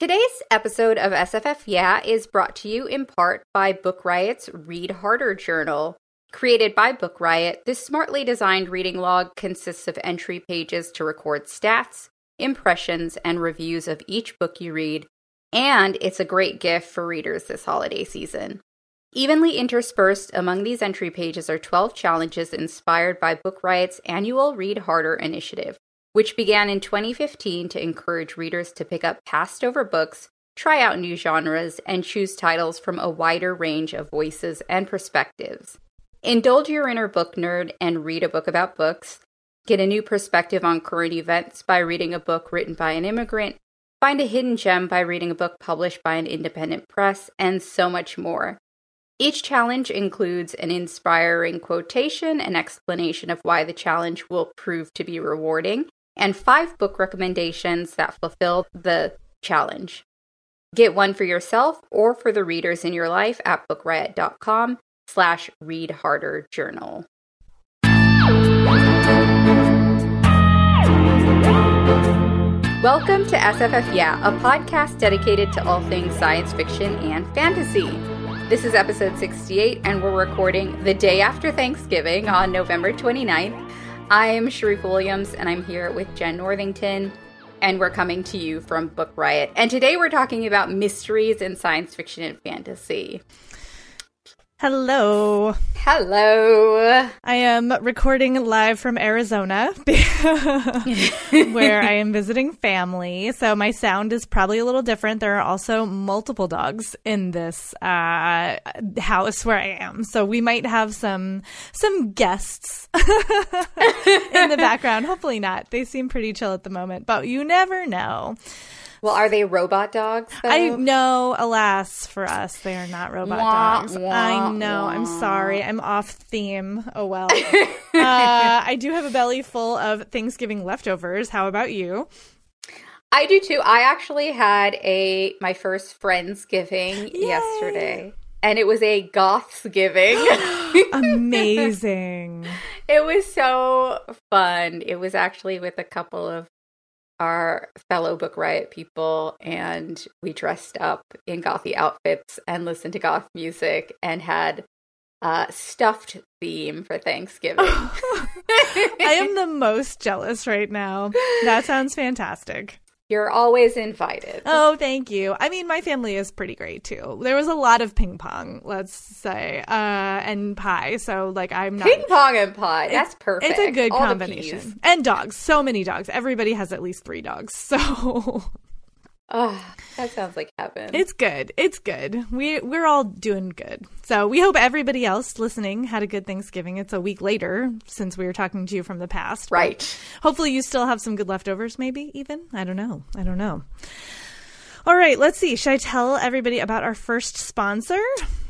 Today's episode of SFF Yeah is brought to you in part by Book Riot's Read Harder Journal. Created by Book Riot, this smartly designed reading log consists of entry pages to record stats, impressions, and reviews of each book you read, and it's a great gift for readers this holiday season. Evenly interspersed among these entry pages are 12 challenges inspired by Book Riot's annual Read Harder initiative which began in 2015 to encourage readers to pick up passed over books, try out new genres, and choose titles from a wider range of voices and perspectives. Indulge your inner book nerd and read a book about books. Get a new perspective on current events by reading a book written by an immigrant. Find a hidden gem by reading a book published by an independent press, and so much more. Each challenge includes an inspiring quotation, an explanation of why the challenge will prove to be rewarding, and five book recommendations that fulfill the challenge. Get one for yourself or for the readers in your life at bookriot.com slash read harder journal. Welcome to SFF Yeah, a podcast dedicated to all things science fiction and fantasy. This is episode 68, and we're recording the day after Thanksgiving on November 29th. I'm Sharifa Williams, and I'm here with Jenn Northington, and we're coming to you from Book Riot. And today we're talking about mysteries in science fiction and fantasy. Hello. Hello. I am recording live from Arizona where I am visiting family. So my sound is probably a little different. There are also multiple dogs in this uh, house where I am. So we might have some some guests in the background. Hopefully not. They seem pretty chill at the moment, but you never know. Well, are they robot dogs? Though? I know, alas, for us, they are not robot Wah, dogs. wah, I know. I'm sorry. I'm off theme. Oh well. uh, I do have a belly full of Thanksgiving leftovers. How about you? I do too. I actually had a my first Friendsgiving yesterday. And it was a Gothsgiving. Amazing. It was so fun. It was actually with a couple of our fellow Book Riot people, and we dressed up in gothy outfits and listened to goth music and had a stuffed theme for Thanksgiving. I am the most jealous right now. That sounds fantastic. You're always invited. Oh, thank you. I mean, my family is pretty great too. There was a lot of ping pong, let's say, uh, and pie. So, like, I'm not. Ping pong and pie. That's perfect. It's a good All combination. And dogs. So many dogs. Everybody has at least three dogs. So Oh, that sounds like heaven. it's good. It's good. We we're all doing good. So we hope everybody else listening had a good Thanksgiving. It's a week later since we were talking to you from the past. right. Hopefully you still have some good leftovers, maybe even. I don't know. I don't know. All right, let's see. Should I tell everybody about our first sponsor?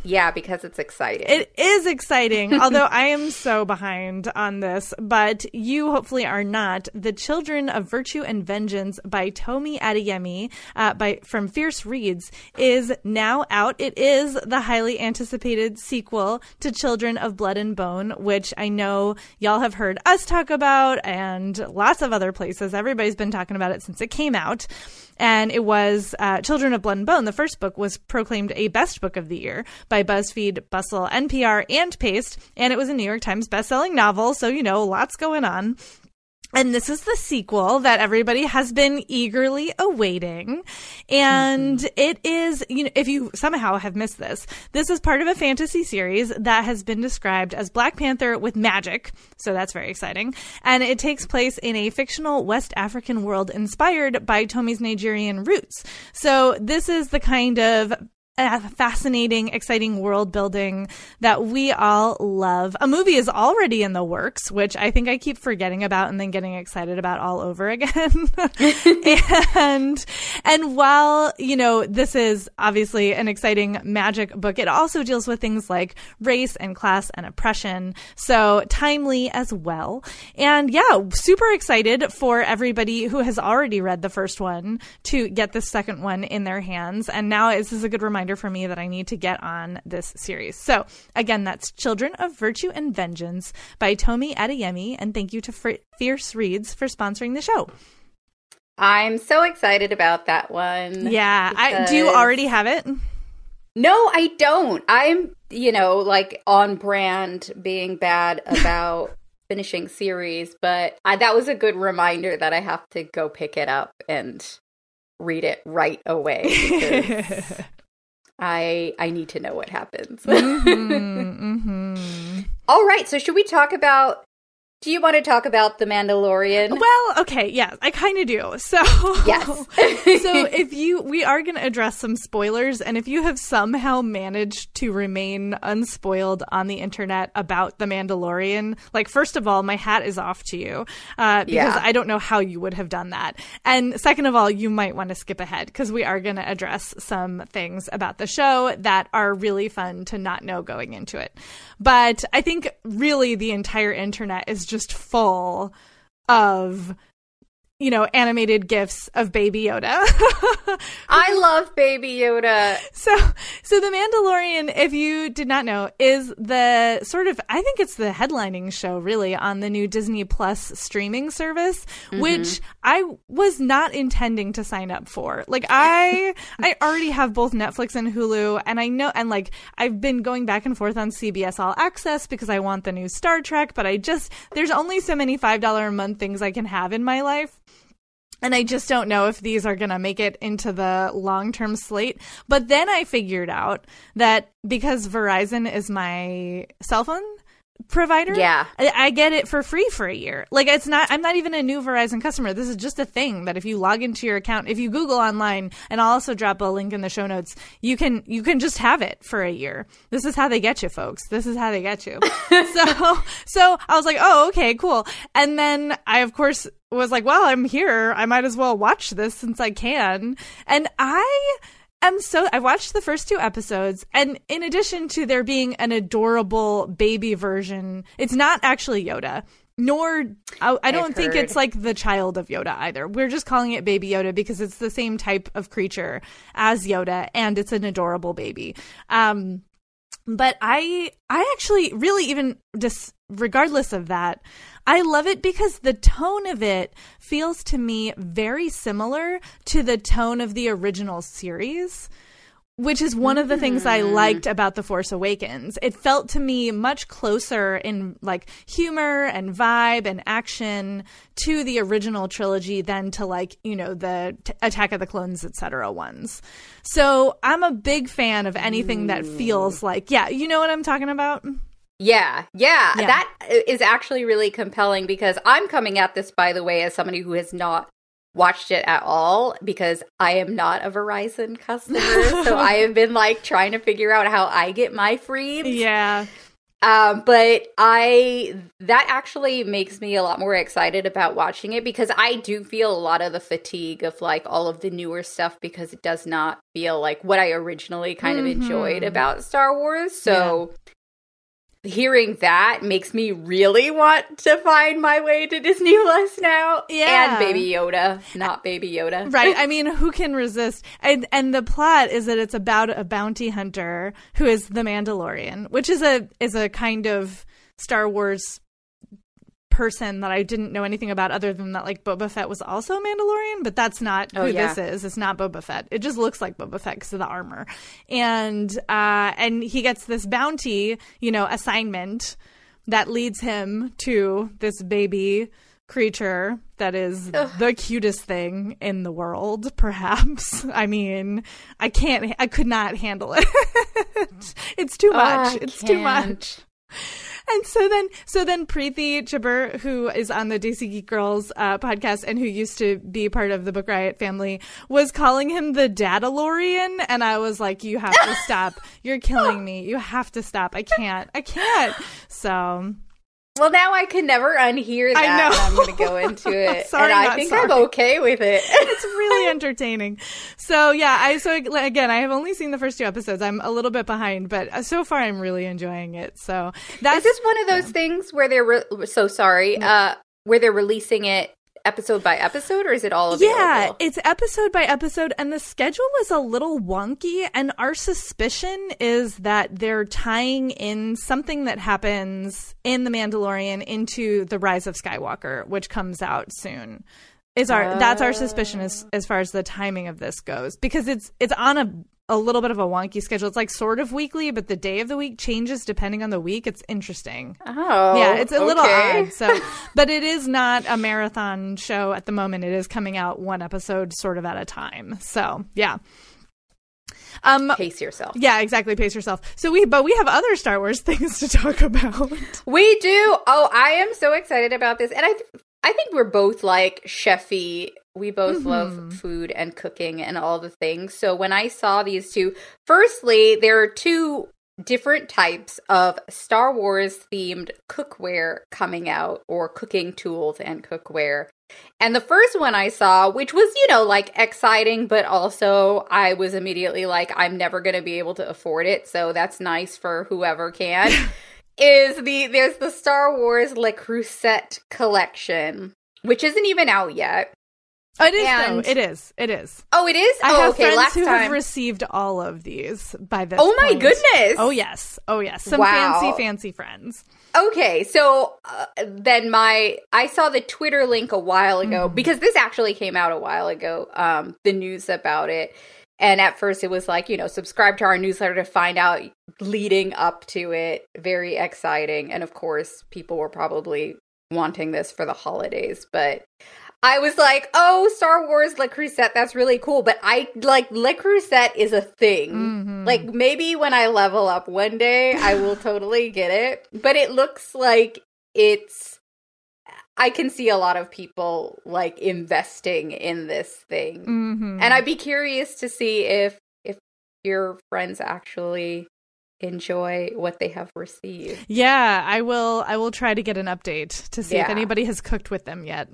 Yeah, because it's exciting. It is exciting, although I am so behind on this, but you hopefully are not. The Children of Virtue and Vengeance by Tomi Adeyemi uh, by from Fierce Reads is now out. It is the highly anticipated sequel to Children of Blood and Bone, which I know y'all have heard us talk about and lots of other places. Everybody's been talking about it since it came out. And it was uh, Children of Blood and Bone. The first book was proclaimed a best book of the year by BuzzFeed, Bustle, NPR, and Paste. And it was a New York Times bestselling novel. So, you know, lots going on. And this is the sequel that everybody has been eagerly awaiting. And mm-hmm. it is, you know, if you somehow have missed this, this is part of a fantasy series that has been described as Black Panther with magic. So that's very exciting. And it takes place in a fictional West African world inspired by Tomi's Nigerian roots. So this is the kind of uh, fascinating, exciting world building that we all love. A movie is already in the works, which I think I keep forgetting about and then getting excited about all over again. and and while, you know, this is obviously an exciting magic book, it also deals with things like race and class and oppression. So timely as well. And yeah, super excited for everybody who has already read the first one to get the second one in their hands. And now this is a good reminder reminder for me that I need to get on this series. So, again, that's Children of Virtue and Vengeance by Tomi Adeyemi. And thank you to Fierce Reads for sponsoring the show. I'm so excited about that one. Yeah. I, do you already have it? No, I don't. I'm, you know, like on brand being bad about finishing series, but I, that was a good reminder that I have to go pick it up and read it right away. I I need to know what happens. mm-hmm, mm-hmm. All right, so should we talk about do you want to talk about the Mandalorian? Well, okay, yeah, I kind of do. So, yes. so if you, we are going to address some spoilers, and if you have somehow managed to remain unspoiled on the internet about the Mandalorian, like first of all, my hat is off to you uh, because yeah. I don't know how you would have done that, and second of all, you might want to skip ahead because we are going to address some things about the show that are really fun to not know going into it. But I think really the entire internet is just full of you know, animated gifs of Baby Yoda. I love Baby Yoda. So, so The Mandalorian, if you did not know, is the sort of I think it's the headlining show really on the new Disney Plus streaming service, mm-hmm. which I was not intending to sign up for. Like I, I already have both Netflix and Hulu, and I know, and like I've been going back and forth on CBS All Access because I want the new Star Trek, but I just there's only so many five dollar a month things I can have in my life. And I just don't know if these are going to make it into the long term slate. But then I figured out that because Verizon is my cell phone provider, yeah, I, I, get it for free for a year. Like it's not, I'm not even a new Verizon customer. This is just a thing that if you log into your account, if you Google online, and I'll also drop a link in the show notes, you can you can just have it for a year. This is how they get you, folks. This is how they get you. so so I was like, oh, okay, cool. And then I of course was like, well, I'm here. I might as well watch this since I can. And I am so I watched the first two episodes and in addition to there being an adorable baby version, it's not actually Yoda. Nor I, I don't think it's like the child of Yoda either. We're just calling it baby Yoda because it's the same type of creature as Yoda and it's an adorable baby. Um but I I actually really even just regardless of that, I love it because the tone of it feels to me very similar to the tone of the original series which is one of the things I mm. liked about The Force Awakens. It felt to me much closer in like humor and vibe and action to the original trilogy than to like, you know, the t- Attack of the Clones, etc. ones. So I'm a big fan of anything that feels like, yeah, you know what I'm talking about? Yeah, yeah, yeah, that is actually really compelling because I'm coming at this, by the way, as somebody who has not watched it at all because I am not a Verizon customer. so I have been like trying to figure out how I get my free. Yeah. Um, but I that actually makes me a lot more excited about watching it because I do feel a lot of the fatigue of like all of the newer stuff because it does not feel like what I originally kind mm-hmm. of enjoyed mm-hmm. about Star Wars. So yeah hearing that makes me really want to find my way to Disney Plus now. Yeah. And Baby Yoda, not Baby Yoda. right. I mean, who can resist? And and the plot is that it's about a bounty hunter who is the Mandalorian, which is a is a kind of Star Wars person that I didn't know anything about other than that like Boba Fett was also a Mandalorian, but that's not oh, who yeah. this is. It's not Boba Fett. It just looks like Boba Fett because of the armor. And uh and he gets this bounty, you know, assignment that leads him to this baby creature that is Ugh. the cutest thing in the world perhaps i mean i can't i could not handle it it's too much oh, it's can't. too much and so then so then Preeti Chhibber, who is on the Desi Geek Girls uh, podcast and who used to be part of the Book Riot family, was calling him the Dadalorian, and I was like, "You have to stop! You're killing me! You have to stop! I can't! I can't!" So well, now I can never unhear that. I know. I'm going to go into it, sorry, and I think sorry. I'm okay with it. it's really entertaining. So yeah, I so again, I have only seen the first two episodes. I'm a little bit behind, but uh, so far I'm really enjoying it. So that's Is this one of those things where they're re- so sorry, uh, where they're releasing it episode by episode, or is it all available? Yeah, it's episode by episode, and the schedule is a little wonky. And our suspicion is that they're tying in something that happens in The Mandalorian into The Rise of Skywalker, which comes out soon. Is our that's our suspicion as oh. as far as the timing of this goes because it's it's on a a little bit of a wonky schedule. It's like sort of weekly, but the day of the week changes depending on the week. It's interesting. Oh, Yeah, it's a little odd. So, but it is not a marathon show at the moment. It is coming out one episode sort of at a time. So, yeah. Um Pace yourself. yeah, exactly. Pace yourself. So we, but we have other Star Wars things to talk about. We do. Oh, I am so excited about this, and I, th- I think we're both like chefy. We both Mm-hmm. love food and cooking and all the things. So when I saw these two, firstly, there are two different types of Star Wars themed cookware coming out, or cooking tools and cookware. And the first one I saw, which was, you know, like exciting, but also I was immediately like, I'm never going to be able to afford it. So that's nice for whoever can. is the there's the Star Wars Le Creuset collection, which isn't even out yet. It is And- though. It is. It is. Oh, it is. I oh, have okay. friends Last who time. have received all of these by this. oh my point. goodness. Oh yes. Oh yes. Some Wow. fancy, fancy friends. Okay, so uh, then my I saw the Twitter link a while ago Mm-hmm. because this actually came out a while ago. Um, the news about it, and at first it was like you know subscribe to our newsletter to find out leading up to it. Very exciting, and of course people were probably wanting this for the holidays, but. I was like, "Oh, Star Wars Le Creuset, that's really cool." But I like Le Creuset is a thing. Mhm. Like maybe when I level up one day, I will totally get it. But it looks like it's. I can see a lot of people like investing in this thing, Mhm. and I'd be curious to see if if your friends actually enjoy what they have received. Yeah, I will. I will try to get an update to see if anybody has cooked with them yet.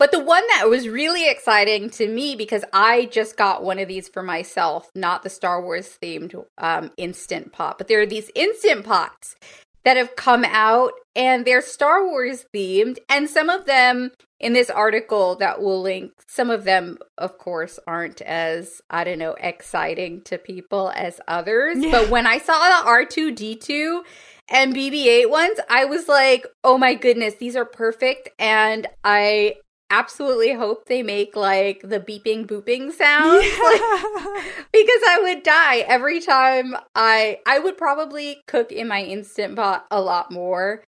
But the one that was really exciting to me because I just got one of these for myself, not the Star Wars themed um, instant pot, but there are these instant pots that have come out and they're Star Wars themed. And some of them in this article that we'll link, some of them, of course, aren't as, I don't know, exciting to people as others. Yeah. But when I saw the R2D2 and BB 8 ones, I was like, oh my goodness, these are perfect. And I absolutely hope they make like the beeping booping sounds like, because I would die every time I I would probably cook in my instant pot a lot more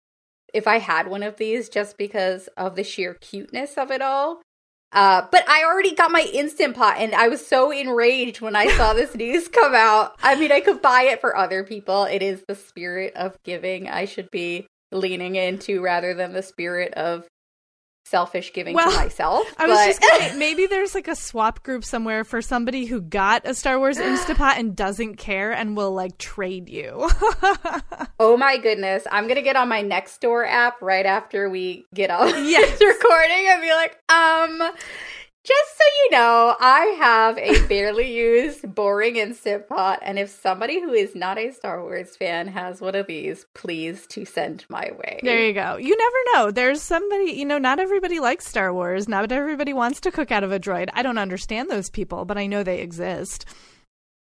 if I had one of these just because of the sheer cuteness of it all. Uh, but I already got my instant pot and I was so enraged when I saw this news come out. I mean, I could buy it for other people. It is the spirit of giving I should be leaning into rather than the spirit of selfish giving Well, to myself. I was but- just kidding. maybe there's like a swap group somewhere for somebody who got a Star Wars Instapot and doesn't care and will like trade you. Oh my goodness. I'm going to get on my next door app right after we get off Yes. this recording and be like, um, just so you know, I have a barely used, boring Instant Pot. And if somebody who is not a Star Wars fan has one of these, please to send my way. there you go. You never know. There's somebody, you know, not everybody likes Star Wars. Not everybody wants to cook out of a droid. I don't understand those people, but I know they exist.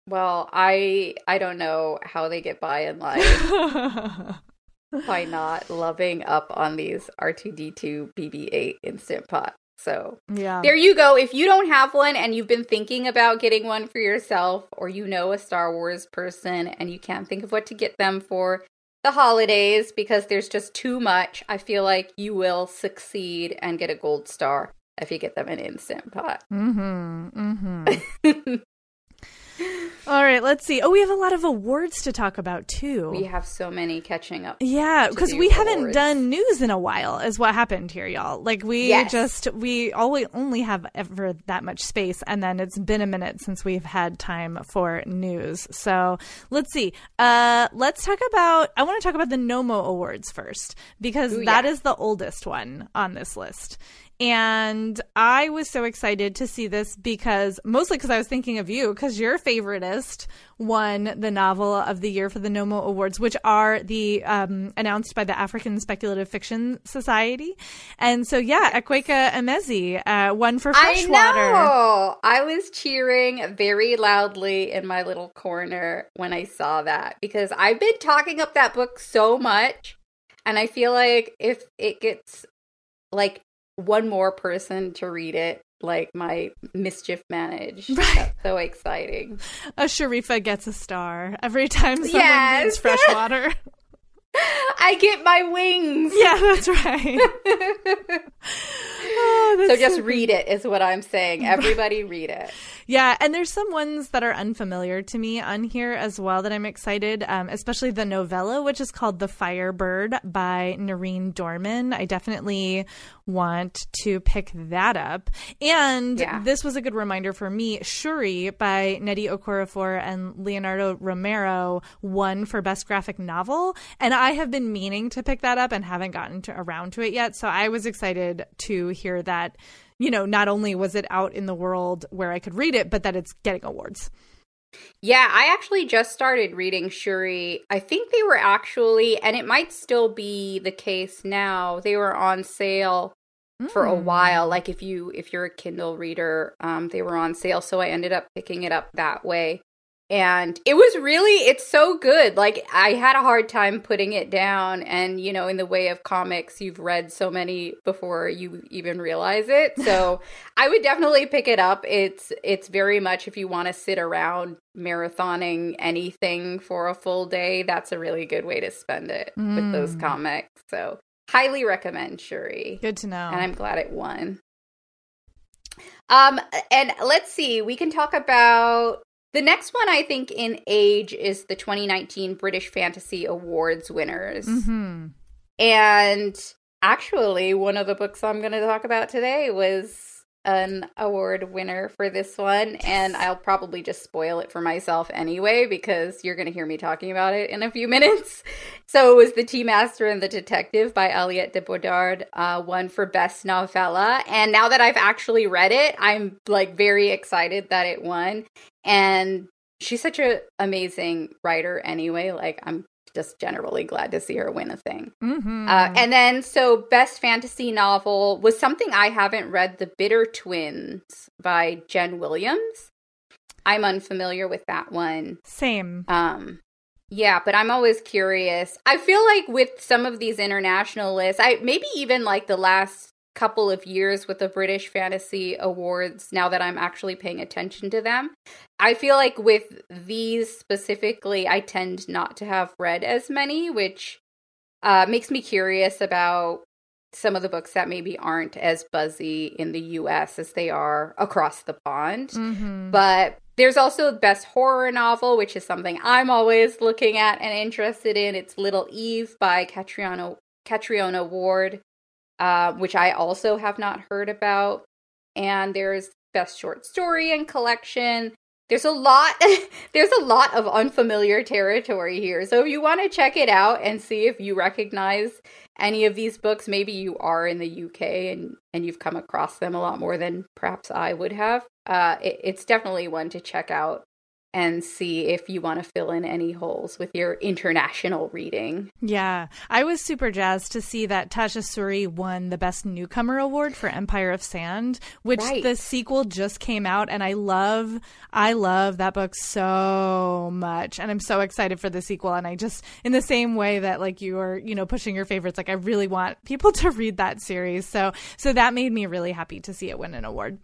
Well, I I don't know how they get by in life by not loving up on these R2D2 BB8 Instant Pot. So yeah. There you go. If you don't have one and you've been thinking about getting one for yourself, or you know a Star Wars person and you can't think of what to get them for the holidays because there's just too much, I feel like you will succeed and get a gold star if you get them an instant pot. Mm-hmm. Mm-hmm. All right, let's see. Oh, we have a lot of awards to talk about too. We have so many catching up. Yeah, because we haven't awards. done news in a while, is what happened here, y'all. Like we Yes. just we always only have ever that much space, and then it's been a minute since we've had time for news. So let's see. Uh, let's talk about. I want to talk about the Nomo Awards first because Ooh, that yeah. is the oldest one on this list. And I was so excited to see this because mostly because I was thinking of you because your favoritist won the novel of the year for the Nomo Awards, which are the um, announced by the African Speculative Fiction Society. And so, yeah, Akwaeke Emezi uh, won for I Freshwater. know. I was cheering very loudly in my little corner when I saw that because I've been talking up that book so much. And I feel like if it gets like one more person to read it, like my mischief managed. Right. That's so exciting. A Sharifa gets a star every time someone Yes. reads Freshwater. I get my wings. yeah, that's right. Oh, So just good. read it is what I'm saying. Everybody read it. Yeah, and there's some ones that are unfamiliar to me on here as well that I'm excited, um, especially the novella, which is called The Firebird by Nerine Dorman. I definitely want to pick that up. And Yeah. this was a good reminder for me. Shuri by Nnedi Okorafor and Leonardo Romero won for Best Graphic Novel. And I have been meaning to pick that up and haven't gotten to, around to it yet. So I was excited to hear that, you know, not only was it out in the world where I could read it, but that it's getting awards. Yeah, I actually just started reading Shuri. I think they were actually, and it might still be the case now. They were on sale for a Mm. while. Like if you if you're a Kindle reader, um, they were on sale. So I ended up picking it up that way, and it was really it's so good. Like I had a hard time putting it down, and you know, in the way of comics, you've read so many before you even realize it. So I would definitely pick it up. It's it's very much if you want to sit around marathoning anything for a full day, that's a really good way to spend it with those Mm. comics. So highly recommend Shuri. Good to know. And I'm glad it won. Um and let's see, we can talk about the next one I think in age is the 2019 British Fantasy Awards winners. hmm And actually, one of the books I'm going to talk about today was an award winner for this one. And I'll probably just spoil it for myself anyway, because you're going to hear me talking about it in a few minutes. So it was The Tea Master and the Detective by Aliette de Bodard, uh, won for Best Novella. And now that I've actually read it, I'm like very excited that it won. And she's such an amazing writer anyway. Like, I'm just generally glad to see her win a thing. hmm Uh, and then, so best fantasy novel was something I haven't read, The Bitter Twins by Jen Williams. I'm unfamiliar with that one. Same. Um, yeah, but I'm always curious. I feel like with some of these international lists, I maybe even like the last couple of years with the British Fantasy Awards, now that I'm actually paying attention to them, I feel like with these specifically, I tend not to have read as many, which uh, makes me curious about some of the books that maybe aren't as buzzy in the US as they are across the pond. hmm But there's also Best Horror Novel, which is something I'm always looking at and interested in. It's Little Eve by Catriona, Catriona Ward, uh, which I also have not heard about. And there's Best Short Story and Collection. There's a lot there's a lot of unfamiliar territory here. So if you want to check it out and see if you recognize any of these books, maybe you are in the UK and and you've come across them a lot more than perhaps I would have. Uh, it, it's definitely one to check out and see if you want to fill in any holes with your international reading. Yeah, I was super jazzed to see that Tasha Suri won the Best Newcomer Award for Empire of Sand, which Right. the sequel just came out, and I love, I love that book so much, and I'm so excited for the sequel. And I just, in the same way that like you are, you know, pushing your favorites, like I really want people to read that series. So, so that made me really happy to see it win an award.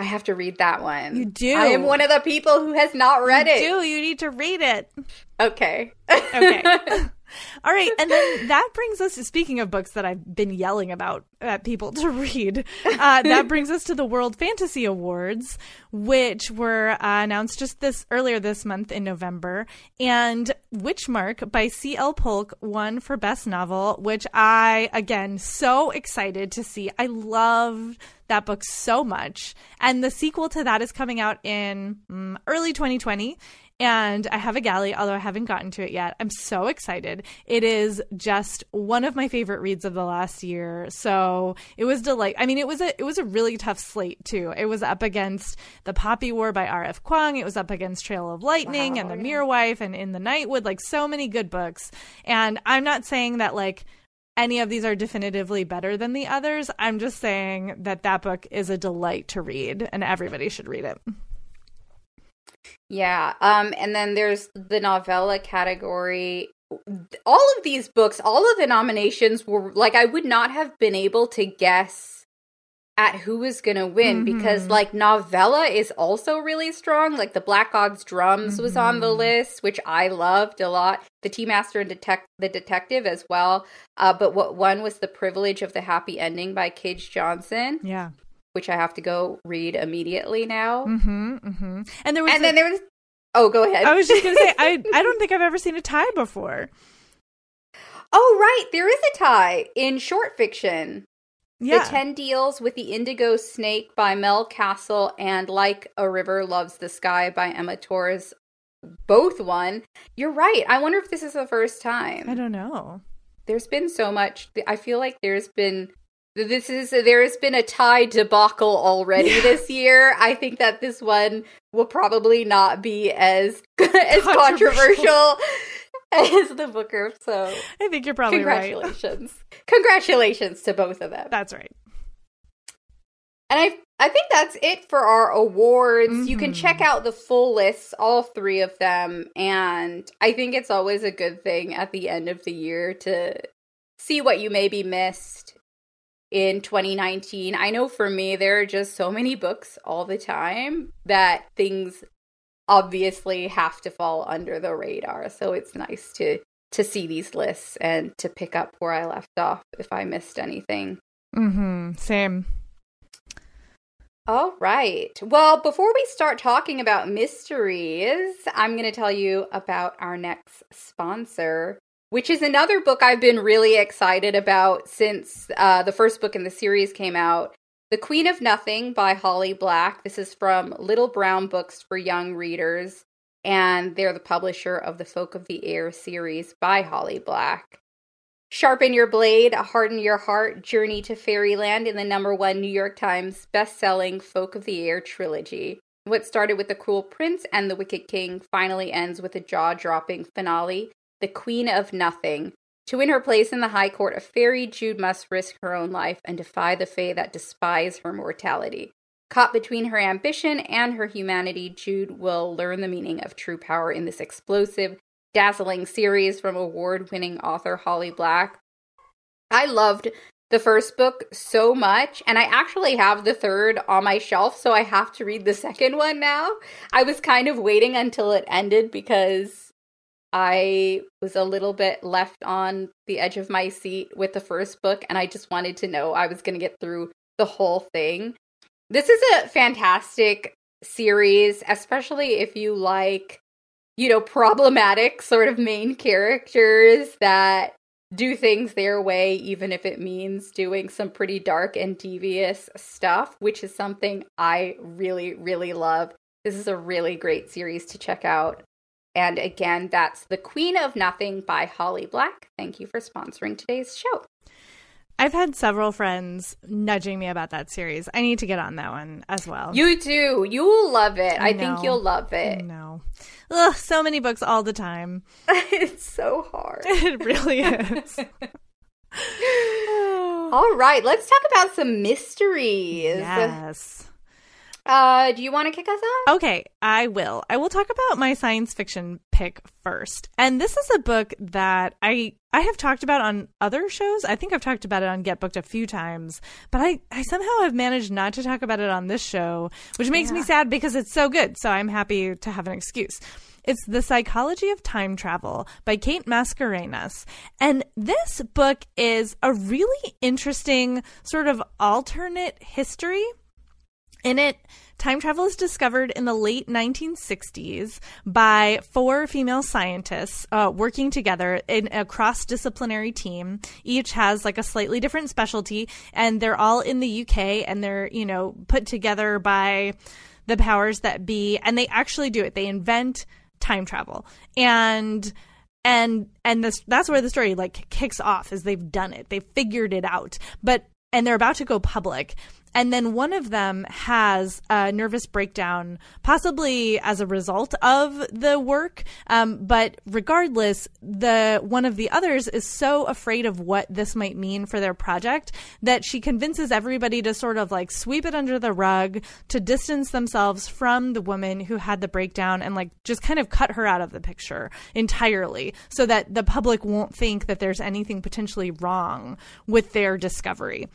I have to read that one. You do. I am one of the people who has not read You it. do you need to read it? Okay. Okay. All right. And then that brings us to speaking of books that I've been yelling about at people to read. Uh, that brings us to the World Fantasy Awards, which were uh, announced just this earlier this month in November. And Witchmark by C.L. Polk won for Best Novel, which I, again, so excited to see. I love that book so much. And the sequel to that is coming out in um, early 2020 and I have a galley, although I haven't gotten to it yet. I'm so excited. It is just one of my favorite reads of the last year. So it was delight. I mean, it was a it was a really tough slate too. It was up against The Poppy War by R.F. Kuang. It was up against Trail of Lightning wow, and The yeah. Mirror Wife and In the Nightwood. Like so many good books. And I'm not saying that like any of these are definitively better than the others. I'm just saying that that book is a delight to read and everybody should read it. Yeah. Um, and then there's the novella category. All of these books, all of the nominations were like I would not have been able to guess at who was going to win mm-hmm. because like novella is also really strong. Like the Black God's Drums mm-hmm. was on the mm-hmm. list, which I loved a lot. The Tea Master and Detect the Detective as well. Uh, but what one was the Privilege of the Happy Ending by Kij Johnson. Yeah which I have to go read immediately now. Mm-hmm, mm-hmm. And there was, and a, then there was. Oh, go ahead. I was just gonna say, I I don't think I've ever seen a tie before. Oh, right, there is a tie in short fiction. Yeah. The Ten Deals with the Indigo Snake by Mel Kassel and Like a River Loves the Sky by Emma Torres both won. You're right. I wonder if this is the first time. I don't know. There's been so much. I feel like there's been this is there has been a tie debacle already yeah. this year. I think that this one will probably not be as as controversial. as the Booker. So I think you're probably congratulations. Right. Congratulations to both of them. That's right. And I I think that's it for our awards. Mm-hmm. You can check mm-hmm. out the full lists, all three of them, and I think it's always a good thing at the end of the year to see what you maybe missed in 2019. I know for me, there are just so many books all the time that things obviously have to fall under the radar. So it's nice to to see these lists and to pick up where I left off if I missed anything. Mhm. Same. All right. Well, before we start talking about mysteries, I'm going to tell you about our next sponsor which is another book I've been really excited about since uh, the first book in the series came out. The Queen of Nothing by Holly Black. This is from Little Brown Books for Young Readers, and they're the publisher of the Folk of the Air series by Holly Black. Sharpen Your Blade, Harden Your Heart, Journey to Fairyland in the number one New York Times best-selling Folk of the Air trilogy. What started with The Cruel Prince and The Wicked King finally ends with a jaw-dropping finale the Queen of Nothing. To win her place in the High Court of Fairy, Jude must risk her own life and defy the Fae that despise her mortality. Caught between her ambition and her humanity, Jude will learn the meaning of true power in this explosive, dazzling series from award winning author Holly Black. I loved the first book so much, and I actually have the third on my shelf, so I have to read the second one now. I was kind of waiting until it ended because I was a little bit left on the edge of my seat with the first book, and I just wanted to know I was going to get through the whole thing. This is a fantastic series, especially if you like, you know, problematic sort of main characters that do things their way, even if it means doing some pretty dark and devious stuff, which is something I really, really love. This is a really great series to check out. And again, that's The Queen of Nothing by Holly Black. Thank you for sponsoring today's show. I've had several friends nudging me about that series. I need to get on that one as well. You do. You'll love it. I, I think you'll love it. No. Ugh, so many books all the time. it's so hard. it really is. all right, let's talk about some mysteries. Yes. Uh, do you want to kick us off? Okay, I will. I will talk about my science fiction pick first. And this is a book that I I have talked about on other shows. I think I've talked about it on Get Booked a few times, but I, I somehow have managed not to talk about it on this show, which makes yeah. me sad because it's so good. So I'm happy to have an excuse. It's The Psychology of Time Travel by Kate Mascarenhas. And this book is a really interesting sort of alternate history. In it, time travel is discovered in the late 1960s by four female scientists uh, working together in a cross disciplinary team. Each has like a slightly different specialty, and they're all in the UK and they're, you know, put together by the powers that be. And they actually do it. They invent time travel. And and and this that's where the story like kicks off is they've done it. They've figured it out. But and they're about to go public and then one of them has a nervous breakdown, possibly as a result of the work. Um, but regardless, the one of the others is so afraid of what this might mean for their project that she convinces everybody to sort of like sweep it under the rug, to distance themselves from the woman who had the breakdown, and like just kind of cut her out of the picture entirely, so that the public won't think that there's anything potentially wrong with their discovery.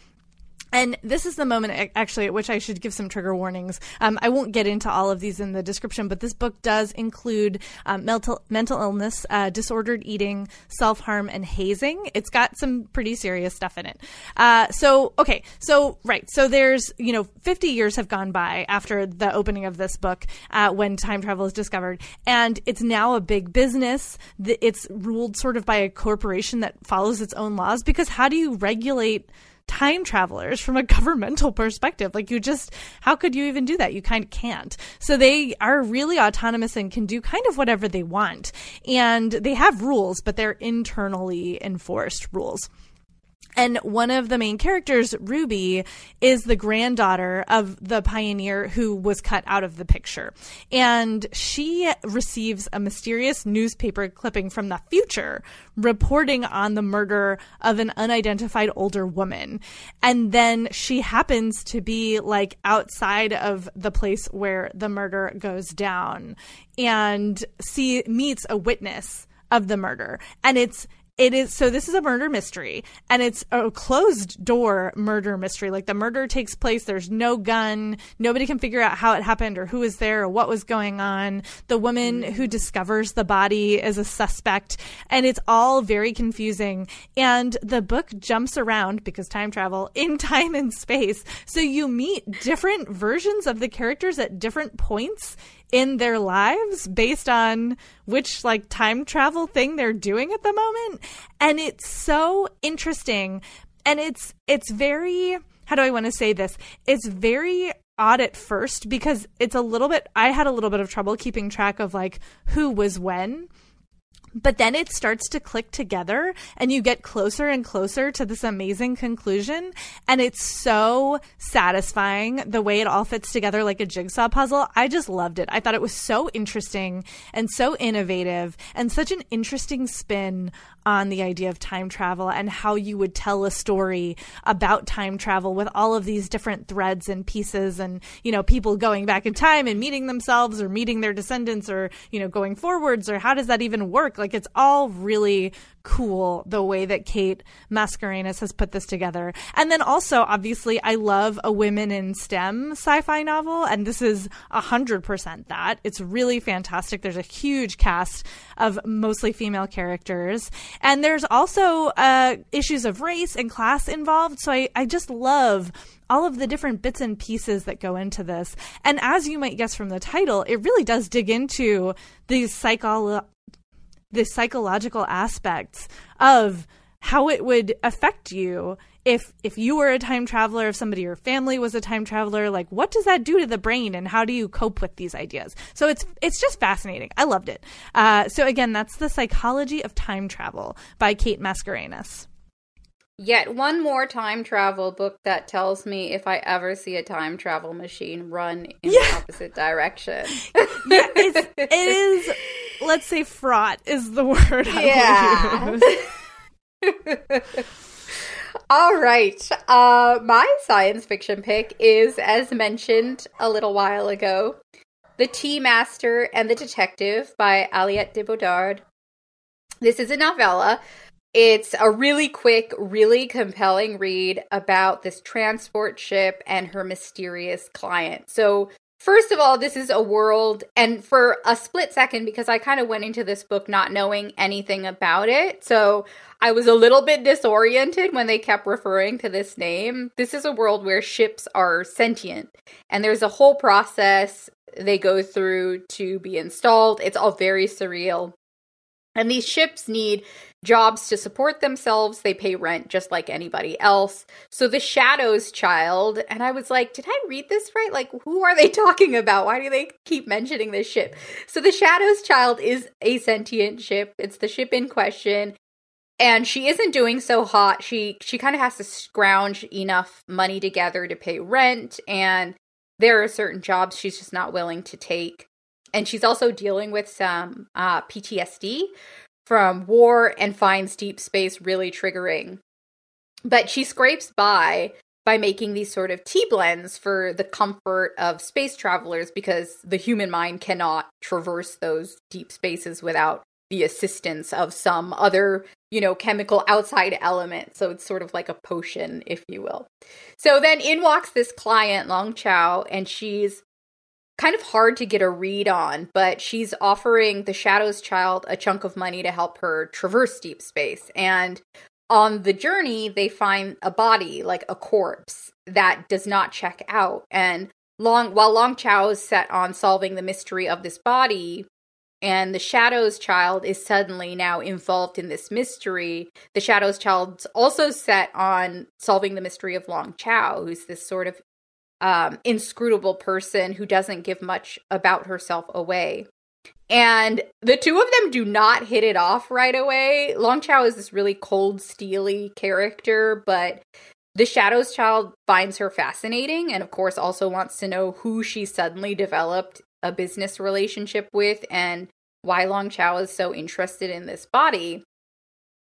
And this is the moment, actually, at which I should give some trigger warnings. Um, I won't get into all of these in the description, but this book does include um, mental mental illness, uh, disordered eating, self harm, and hazing. It's got some pretty serious stuff in it. Uh, so, okay, so right, so there's you know, 50 years have gone by after the opening of this book uh, when time travel is discovered, and it's now a big business. It's ruled sort of by a corporation that follows its own laws because how do you regulate time travelers from a governmental perspective. Like you just, how could you even do that? You kind of can't. So they are really autonomous and can do kind of whatever they want. And they have rules, but they're internally enforced rules. And one of the main characters, Ruby, is the granddaughter of the pioneer who was cut out of the picture. And she receives a mysterious newspaper clipping from the future reporting on the murder of an unidentified older woman. And then she happens to be like outside of the place where the murder goes down and see meets a witness of the murder. And it's it is so this is a murder mystery and it's a closed door murder mystery. Like the murder takes place there's no gun nobody can figure out how it happened or who was there or what was going on. The woman who discovers the body is a suspect and it's all very confusing. And the book jumps around because time travel in time and space. So you meet different versions of the characters at different points in their lives based on which like time travel thing they're doing at the moment. And it's so interesting. And it's it's very how do I want to say this? It's very odd at first because it's a little bit I had a little bit of trouble keeping track of like who was when but then it starts to click together and you get closer and closer to this amazing conclusion. And it's so satisfying the way it all fits together like a jigsaw puzzle. I just loved it. I thought it was so interesting and so innovative and such an interesting spin on the idea of time travel and how you would tell a story about time travel with all of these different threads and pieces and, you know, people going back in time and meeting themselves or meeting their descendants or, you know, going forwards or how does that even work? Like it's all really cool the way that Kate Mascarenhas has put this together. And then also, obviously, I love a women in STEM sci fi novel, and this is 100% that. It's really fantastic. There's a huge cast of mostly female characters. And there's also uh, issues of race and class involved. So I, I just love all of the different bits and pieces that go into this. And as you might guess from the title, it really does dig into these psycholo- the psychological aspects of how it would affect you if if you were a time traveler if somebody your family was a time traveler like what does that do to the brain and how do you cope with these ideas so it's it's just fascinating i loved it uh, so again that's the psychology of time travel by kate mascarenhas Yet one more time travel book that tells me if I ever see a time travel machine run in yeah. the opposite direction. yeah, it's, it is. Let's say fraught is the word I yeah. All right. Uh, my science fiction pick is, as mentioned a little while ago, The Tea Master and the Detective by Aliette de Bodard. This is a novella. It's a really quick, really compelling read about this transport ship and her mysterious client. So, First of all, this is a world, and for a split second, because I kind of went into this book not knowing anything about it. So I was a little bit disoriented when they kept referring to this name. This is a world where ships are sentient, and there's a whole process they go through to be installed. It's all very surreal. And these ships need jobs to support themselves. They pay rent just like anybody else. So the Shadows Child, and I was like, did I read this right? Like, who are they talking about? Why do they keep mentioning this ship? So the Shadows Child is a sentient ship. It's the ship in question. And she isn't doing so hot. She she kind of has to scrounge enough money together to pay rent and there are certain jobs she's just not willing to take and she's also dealing with some uh, PTSD from war and finds deep space really triggering. But she scrapes by by making these sort of tea blends for the comfort of space travelers because the human mind cannot traverse those deep spaces without the assistance of some other, you know, chemical outside element. So it's sort of like a potion, if you will. So then in walks this client, Long Chau, and she's kind of hard to get a read on, but she's offering the Shadows Child a chunk of money to help her traverse deep space. And on the journey, they find a body, like a corpse, that does not check out. And Long, while Long Chau is set on solving the mystery of this body, and the Shadows Child is suddenly now involved in this mystery. The Shadows Child's also set on solving the mystery of Long Chau, who's this sort of um, inscrutable person who doesn't give much about herself away. And the two of them do not hit it off right away. Long Chau is this really cold, steely character, but the Shadows Child finds her fascinating and, of course, also wants to know who she suddenly developed a business relationship with and why Long Chau is so interested in this body.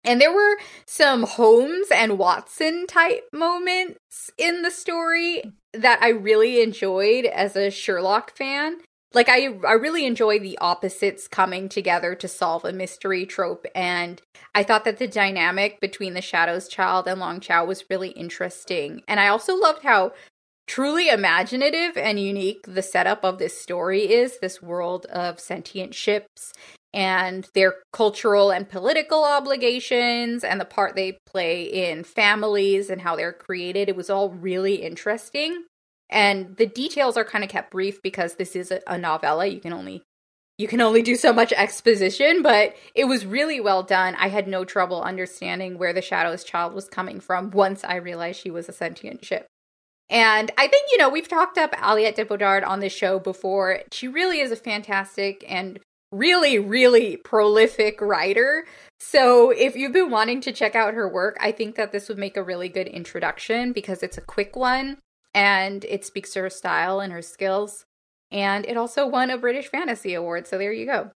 And there were some Holmes and Watson type moments in the story that I really enjoyed as a Sherlock fan. Like I I really enjoy the opposites coming together to solve a mystery trope and I thought that the dynamic between the Shadows Child and Long Chau was really interesting. And I also loved how truly imaginative and unique the setup of this story is this world of sentient ships and their cultural and political obligations and the part they play in families and how they're created. It was all really interesting. And the details are kind of kept brief because this is a, a novella. You can only you can only do so much exposition, but it was really well done. I had no trouble understanding where the Shadows child was coming from once I realized she was a sentient ship. And I think, you know, we've talked up Aliette de Bodard on this show before. She really is a fantastic and really, really prolific writer. So if you've been wanting to check out her work, I think that this would make a really good introduction because it's a quick one and it speaks to her style and her skills. And it also won a British Fantasy Award. So there you go.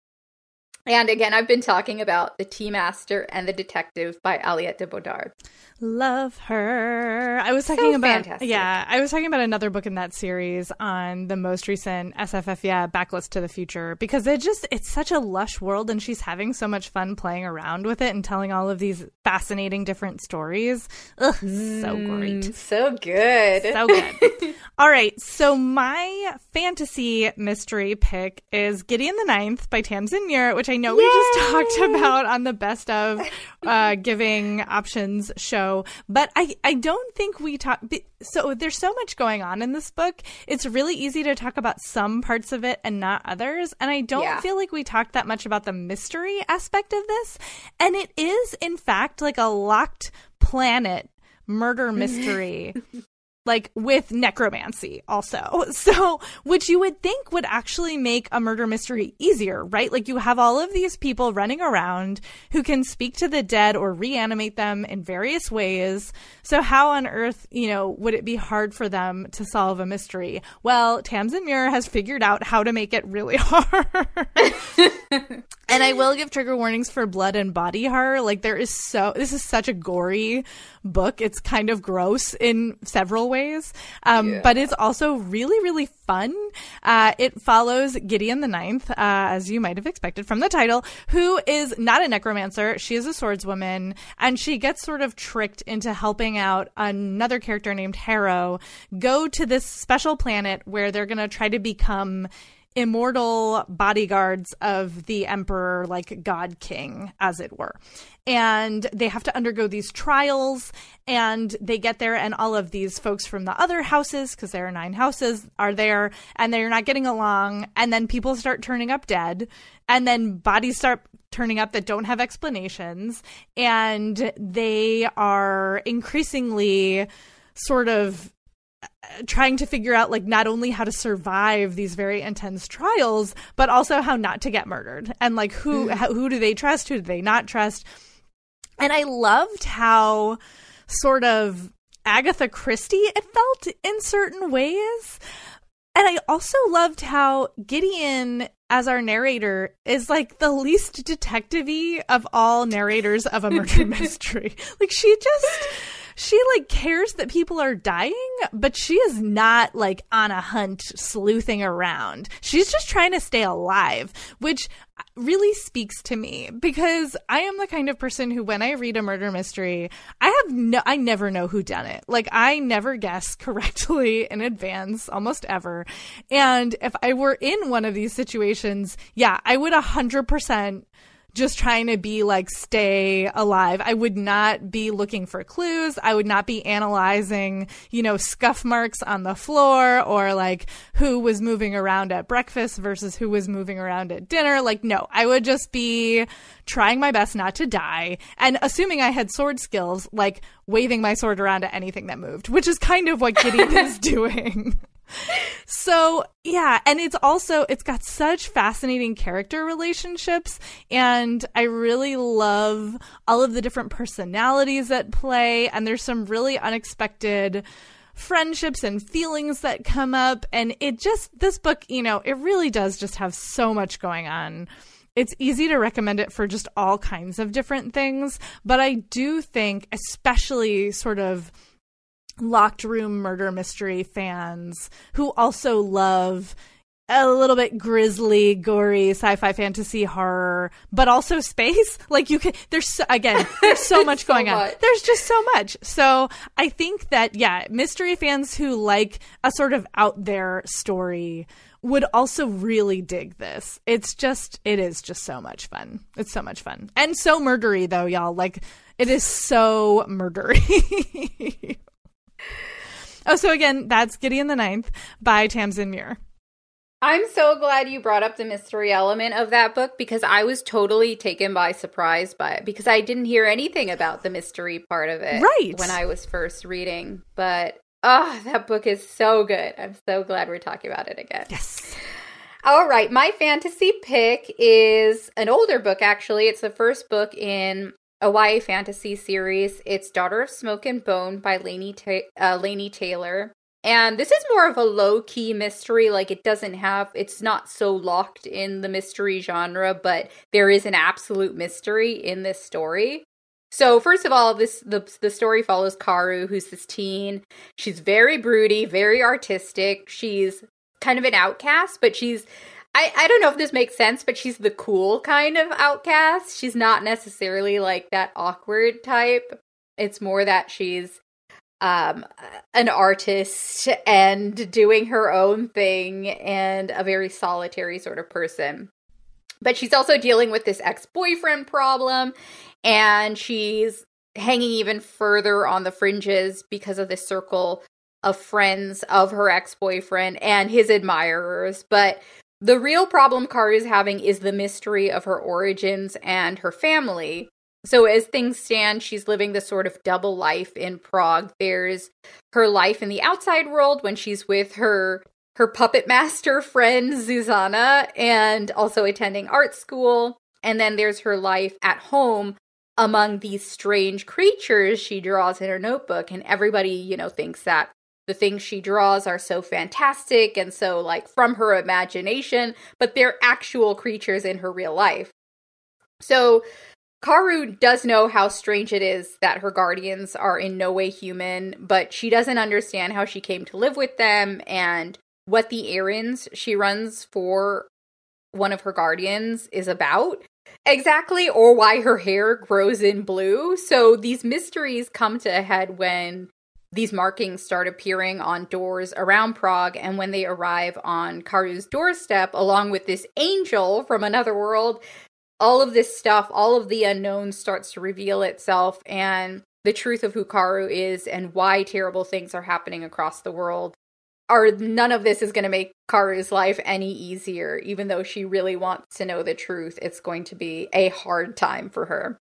And again, I've been talking about The Tea Master and the Detective by Aliette de Bodard. Love her. I was talking so about fantastic. yeah, I was talking about another book in that series on the most recent SFF yeah, Backlist to the Future because it just it's such a lush world and she's having so much fun playing around with it and telling all of these fascinating different stories. Ugh, mm, so great. So good. So good. all right, so my fantasy mystery pick is Gideon the Ninth by Tamsin Muir, which I know Yay! we just talked about on the best of uh, giving options show show, but I, I don't think we talk. So there's so much going on in this book. It's really easy to talk about some parts of it and not others. And I don't yeah. feel like we talked that much about the mystery aspect of this. And it is, in fact, like a locked planet murder mystery like with necromancy also. So, which you would think would actually make a murder mystery easier, right? Like you have all of these people running around who can speak to the dead or reanimate them in various ways. So how on earth, you know, would it be hard for them to solve a mystery? Well, Tamsin Muir has figured out how to make it really hard. and I will give trigger warnings for blood and body horror. Like there is so this is such a gory book. It's kind of gross in several ways, um, yeah. but it's also really really fun. Uh, it follows Gideon the Ninth, uh, as you might have expected from the title, who is not a necromancer. She is a swordswoman, and she gets sort of tricked into helping out another character named Harrow go to this special planet where they're going to try to become immortal bodyguards of the emperor, like God King, as it were. And they have to undergo these trials, and they get there, and all of these folks from the other houses, because there are nine houses, are there, and they're not getting along. And then people start turning up dead, and then bodies start turning up that don't have explanations, and they are increasingly sort of trying to figure out like not only how to survive these very intense trials but also how not to get murdered. And like who mm. who do they trust? Who do they not trust? And i loved how sort of agatha christie it felt in certain ways. And i also loved how gideon as our narrator is like the least detective-y of all narrators of a murder mystery. Like she just she like cares that people are dying, but she is not like on a hunt sleuthing around. She's just trying to stay alive, which really speaks to me because I am the kind of person who when I read a murder mystery, I have no I never know who done it. Like I never guess correctly in advance almost ever. And if I were in one of these situations, yeah, I would a 100% just trying to be like stay alive. I would not be looking for clues. I would not be analyzing, you know, scuff marks on the floor or like who was moving around at breakfast versus who was moving around at dinner. Like, no, I would just be trying my best not to die and assuming I had sword skills, like waving my sword around at anything that moved, which is kind of what Gideon is doing. So yeah and it's also it's got such fascinating character relationships and i really love all of the different personalities at play and there's some really unexpected friendships and feelings that come up and it just this book you know it really does just have so much going on it's easy to recommend it for just all kinds of different things but i do think especially sort of locked room murder mystery fans who also love a little bit grisly, gory sci-fi fantasy horror, but also space. Like you can, there's so, again, there's so much so going much. on. There's just so much. So I think that yeah, mystery fans who like a sort of out there story would also really dig this. It's just, it is just so much fun. It's so much fun and so murdery though, y'all. Like it is so murdery. Oh, so again, that's Gideon the Ninth by Tamsin Muir. I'm so glad you brought up the mystery element of that book because I was totally taken by surprise by it because I didn't hear anything about the mystery part of it right. when I was first reading. But oh, that book is so good. I'm so glad we're talking about it again. Yes. All right, my fantasy pick is an older book actually. It's the first book in a YA fantasy series. It's Daughter of Smoke and Bone by Laini, Ta- uh, Laini Taylor. And this is more of a low key mystery. Like it doesn't have, it's not so locked in the mystery genre, but there is an absolute mystery in this story. So first of all, this the the story follows Karou, who's this teen. She's very broody, very artistic. She's kind of an outcast, but she's I, I don't know if this makes sense, but she's the cool kind of outcast. She's not necessarily like that awkward type. It's more that she's um an artist and doing her own thing and a very solitary sort of person. But she's also dealing with this ex-boyfriend problem and she's hanging even further on the fringes because of this circle of friends of her ex-boyfriend and his admirers. But the real problem Karou is having is the mystery of her origins and her family. So, as things stand, she's living this sort of double life in Prague. There's her life in the outside world when she's with her her puppet master friend Zuzana and also attending art school. And then there's her life at home among these strange creatures she draws in her notebook. And everybody, you know, thinks that the things she draws are so fantastic and so like from her imagination, but they're actual creatures in her real life. So Karou does know how strange it is that her guardians are in no way human, but she doesn't understand how she came to live with them and what the errands she runs for one of her guardians is about exactly or why her hair grows in blue. So these mysteries come to a head when these markings start appearing on doors around Prague and when they arrive on Karou's doorstep along with this angel from another world all of this stuff, all of the unknown starts to reveal itself and the truth of who Karou is and why terrible things are happening across the world. Are none of this is going to make Karou's life any easier, even though she really wants to know the truth. It's going to be a hard time for her.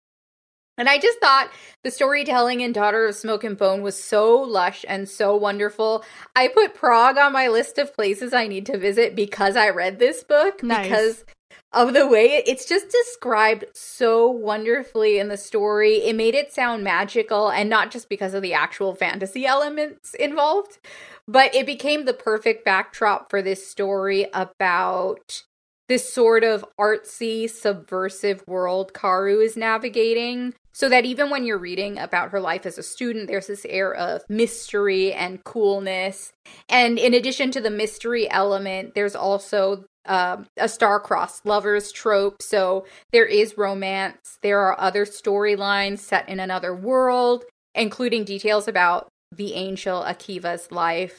And I just thought the storytelling in Daughter of Smoke and Bone was so lush and so wonderful. I put Prague on my list of places I need to visit because I read this book. Nice. Because of the way it's just described so wonderfully in the story. It made it sound magical and not just because of the actual fantasy elements involved, but it became the perfect backdrop for this story about this sort of artsy, subversive world Karou is navigating. So that even when you're reading about her life as a student, there's this air of mystery and coolness. And in addition to the mystery element, there's also um, a star-crossed lovers trope. So there is romance. There are other storylines set in another world, including details about the angel Akiva's life.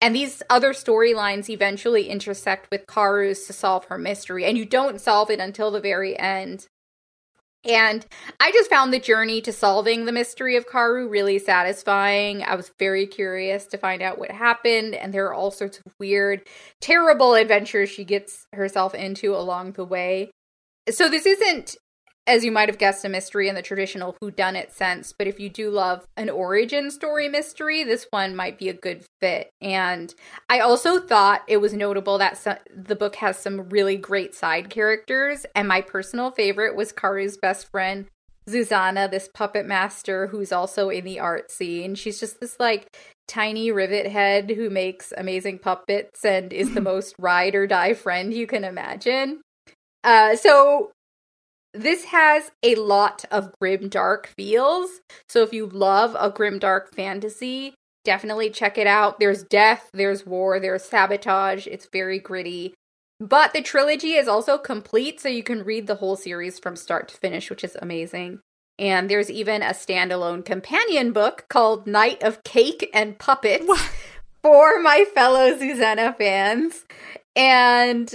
And these other storylines eventually intersect with Karou's to solve her mystery. And you don't solve it until the very end. And I just found the journey to solving the mystery of Karou really satisfying. I was very curious to find out what happened, and there are all sorts of weird, terrible adventures she gets herself into along the way. So this isn't as you might have guessed, a mystery in the traditional whodunit sense. But if you do love an origin story mystery, this one might be a good fit. And I also thought it was notable that some, the book has some really great side characters. And my personal favorite was Karou's best friend, Zuzana, this puppet master who's also in the art scene. She's just this like tiny rivet head who makes amazing puppets and is the most ride or die friend you can imagine. Uh, so this has a lot of grim dark feels. So if you love a grim dark fantasy, definitely check it out. There's death, there's war, there's sabotage. It's very gritty. But the trilogy is also complete, so you can read the whole series from start to finish, which is amazing. And there's even a standalone companion book called Night of Cake and Puppets for my fellow Zuzana fans. And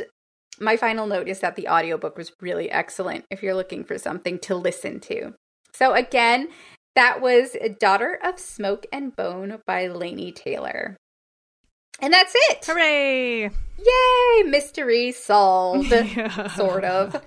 my final note is that the audiobook was really excellent if you're looking for something to listen to. So, again, that was Daughter of Smoke and Bone by Laini Taylor. And that's it. Hooray! Yay! Mystery solved. Yeah. Sort of.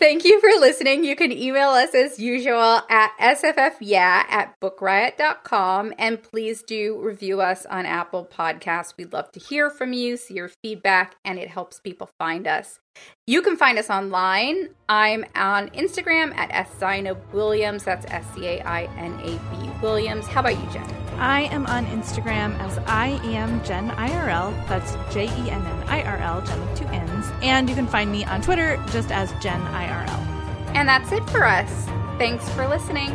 Thank you for listening. You can email us as usual at sffyeah at bookriot.com. And please do review us on Apple Podcasts. We'd love to hear from you, see your feedback, and it helps people find us. You can find us online. I'm on Instagram at S Williams. That's S C A I N A B Williams. How about you, Jenn? I am on Instagram as I am Jenn IRL. That's J E N N I R L, Jenn with two N's. And you can find me on Twitter just as Jenn IRL. And that's it for us. Thanks for listening.